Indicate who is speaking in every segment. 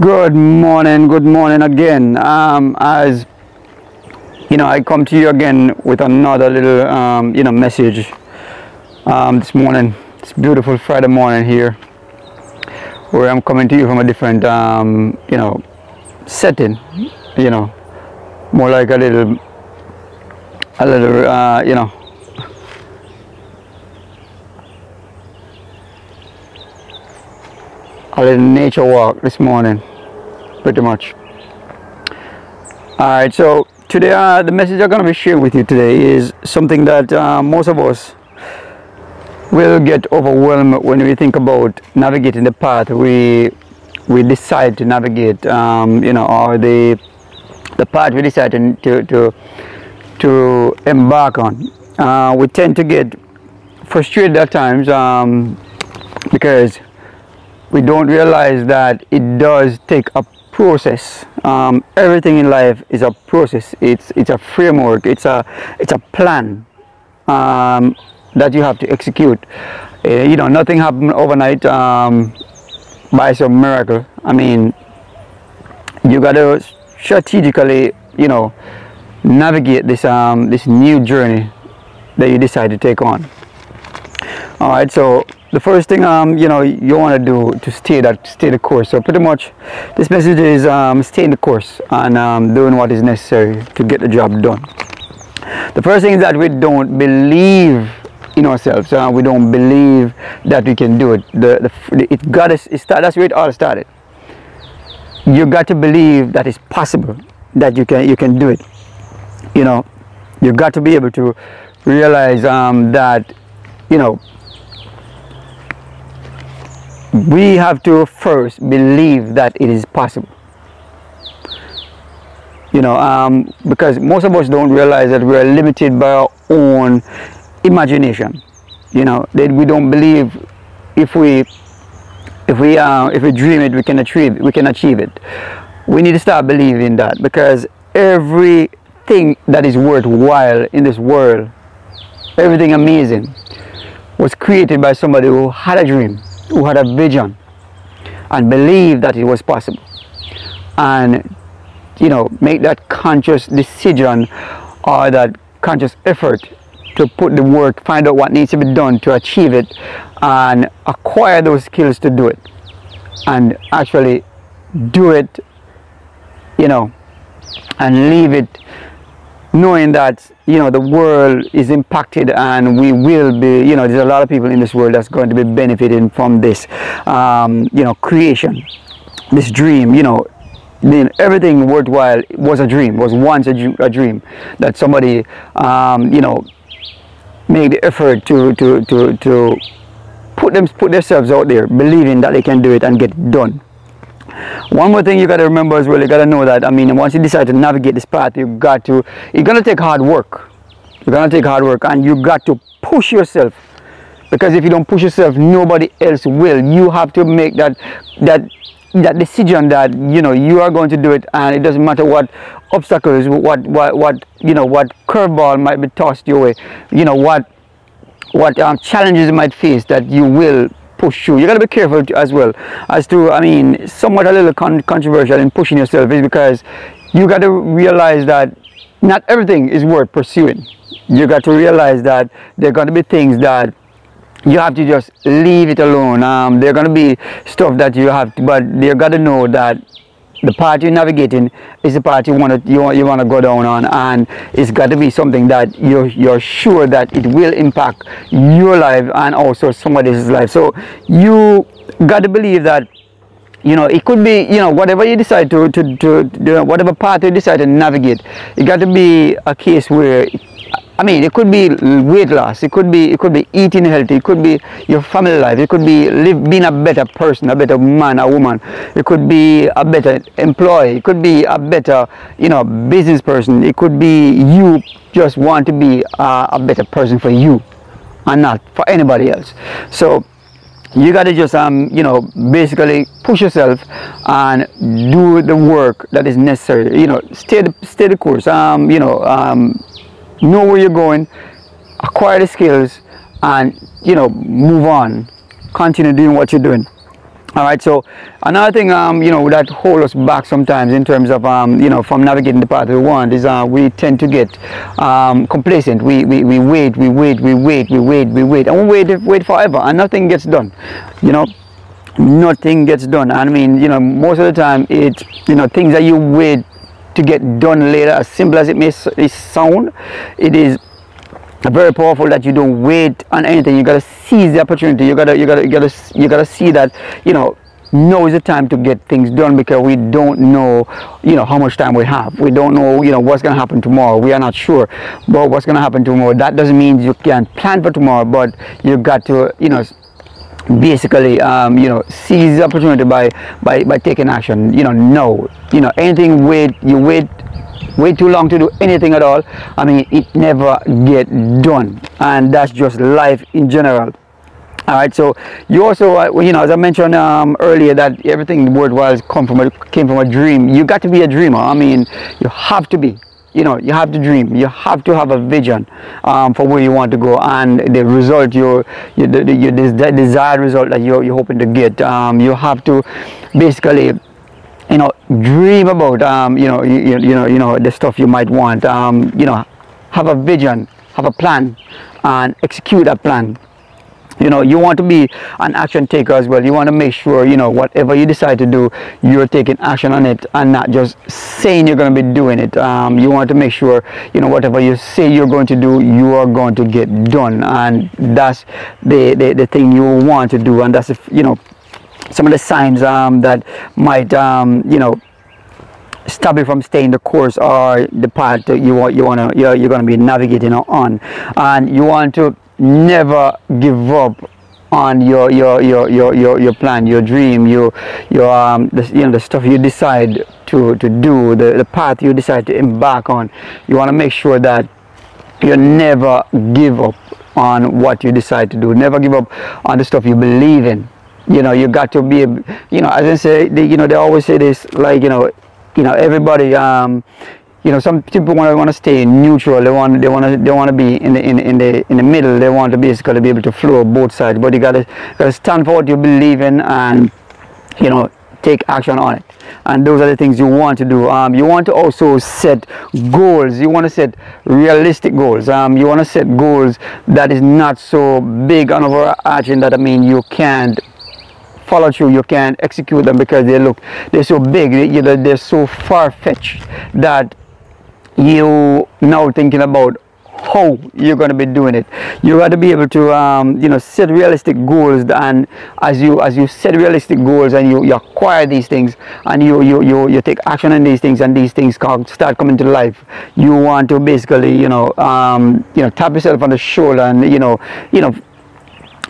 Speaker 1: Good morning, good morning again. Um, as you know, I come to you again with another little, um, you know, message um, this morning. It's beautiful Friday morning here, where I'm coming to you from a different, um, you know, setting. You know, more like a little, a little, uh, you know, a little nature walk this morning, pretty much. All right, so today uh, the message I'm going to be sharing with you today is something that uh, most of us will get overwhelmed when we think about navigating the path we we decide to navigate, um, you know, or the the path we decide to to to, to embark on. Uh, we tend to get frustrated at times um, because we don't realize that it does take a process. Um, everything in life is a process. It's it's a framework. It's a it's a plan um, that you have to execute. Uh, you know, nothing happened overnight um, by some miracle. I mean, you got to strategically, you know, navigate this um, this new journey that you decide to take on. All right, so the first thing um you know you want to do to stay that stay the course. So pretty much this message is um staying the course and um, doing what is necessary to get the job done. The first thing is that we don't believe in ourselves uh, we don't believe that we can do it. The, the it got us it start, that's where it all started. You got to believe that it's possible that you can you can do it. You know you got to be able to realize um, that you know we have to first believe that it is possible. You know, um, because most of us don't realize that we are limited by our own imagination. You know, that we don't believe if we if we uh, if we dream it, we can achieve we can achieve it. We need to start believing that because everything that is worthwhile in this world, everything amazing, was created by somebody who had a dream who had a vision and believed that it was possible. And you know make that conscious decision or that conscious effort to put the work find out what needs to be done to achieve it and acquire those skills to do it. And actually do it you know and leave it knowing that you know the world is impacted and we will be you know there's a lot of people in this world that's going to be benefiting from this um, you know creation this dream you know. Then everything worthwhile was a dream was once a, a dream that somebody um, you know made the effort to to to to put them put themselves out there believing that they can do it and get it done one more thing you got to remember as well, you got to know that, I mean, once you decide to navigate this path, you got to, you're to take hard work. You're to take hard work and you got to push yourself. Because if you don't push yourself, nobody else will. You have to make that, that, that decision that, you know, you are going to do it and it doesn't matter what obstacles, what, what, what you know, what curveball might be tossed your way, you know, what, what um, challenges you might face that you will push through. You got to be careful as well as to, I mean, somewhat a little con controversial in pushing yourself is because you got to realize that not everything is worth pursuing. You got to realize that there are going to be things that you have to just leave it alone. Um, there are going to be stuff that you have to, but you got to know that the path you're navigating is the path you want to you you want to go down on and it's got to be something that you're you're sure that it will impact your life and also somebody else's life. So you got to believe that you know it could be you know whatever you decide to to, to, to whatever path you decide to navigate it got to be a case where I mean, it could be weight loss. It could be it could be eating healthy. It could be your family life. It could be live, being a better person, a better man, a woman. It could be a better employee. It could be a better you know business person. It could be you just want to be a, a better person for you, and not for anybody else. So you got to just um you know basically push yourself and do the work that is necessary you know stay the, stay the course um you know um know where you're going, acquire the skills, and you know move on, continue doing what you're doing. all right so another thing um, you know that hold us back sometimes in terms of um, you know from navigating the path we want is uh, we tend to get um, complacent. We, we, we wait we wait we wait we wait we wait and we wait wait forever and nothing gets done. You know nothing gets done. I mean you know most of the time it's you know things that you wait to get done later. As simple as it may sound it is very powerful that you don't wait on anything. You gotta seize the opportunity. You gotta you gotta you gotta you gotta see that you know now is the time to get things done because we don't know you know how much time we have. We don't know you know what's going to happen tomorrow. We are not sure but what's going to happen tomorrow. That doesn't mean you can't plan for tomorrow but you got to you know basically um, you know seize the opportunity by by by taking action. You know no. You know anything wait you wait wait too long to do anything at all i mean it never get done. And that's just life in general. All right so you also uh, you know as i mentioned um, earlier that everything worthwhile come from a, came from a dream. You got to be a dreamer. I mean you have to be you know you have to dream. You have to have a vision um, for where you want to go. And the result your your, your desired result that you're, you're hoping to get um, you have to basically you know dream about um, you know you, you know you know the stuff you might want. Um, you know have a vision have a plan and execute that plan you know you want to be an action taker as well. You want to make sure you know whatever you decide to do you're taking action on it and not just saying you're going to be doing it. Um, you want to make sure you know whatever you say you're going to do you are going to get done. And that's the the, the thing you want to do. And that's if you know some of the signs um, that might um, you know stop you from staying the course or the path that you want you want to you're, you're going to be navigating on. And you want to never give up on your your your your your, your plan your dream your your um the, you know the stuff you decide to to do the, the path you decide to embark on. You want to make sure that you never give up on what you decide to do. Never give up on the stuff you believe in. You know you got to be you know as i say they, you know they always say this like you know you know everybody um you know some people want to want to stay neutral. They want they want to they want to be in the in, in the in the middle. They want to basically be able to flow both sides. But you got to got to stand for what you believe in and you know take action on it. And those are the things you want to do. Um, you want to also set goals. You want to set realistic goals. Um, you want to set goals that is not so big and overarching that I mean you can't follow through. You can't execute them because they look they're so big. They, they're so far-fetched that you now thinking about how you're going to be doing it. You got to be able to um, you know set realistic goals and as you as you set realistic goals and you, you acquire these things and you, you you you take action on these things and these things start coming to life. You want to basically you know um, you know tap yourself on the shoulder and you know you know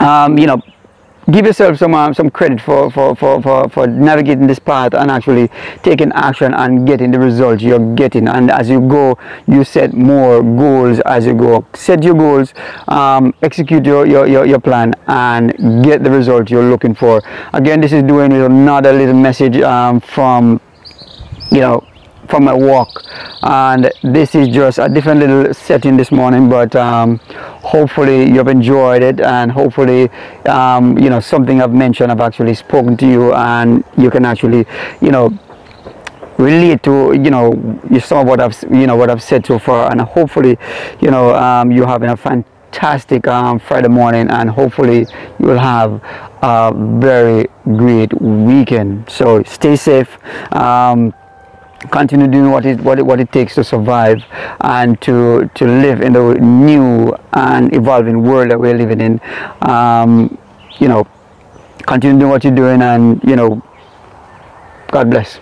Speaker 1: um, you know give yourself some um, some credit for, for, for, for, for navigating this path and actually taking action and getting the results you're getting. And as you go you set more goals as you go. Set your goals um, execute your, your, your, your, plan and get the results you're looking for. Again this is doing another little message um, from you know from my walk. And this is just a different little setting this morning but um, hopefully you've enjoyed it and hopefully um, you know something I've mentioned I've actually spoken to you and you can actually you know relate to you know some of what I've you know what I've said so far. And hopefully you know um, you're having a fantastic um, Friday morning and hopefully you will have a very great weekend. So stay safe. Um, continue doing what it, what it what it takes to survive and to to live in the new and evolving world that we're living in. Um, you know continue doing what you're doing and you know God bless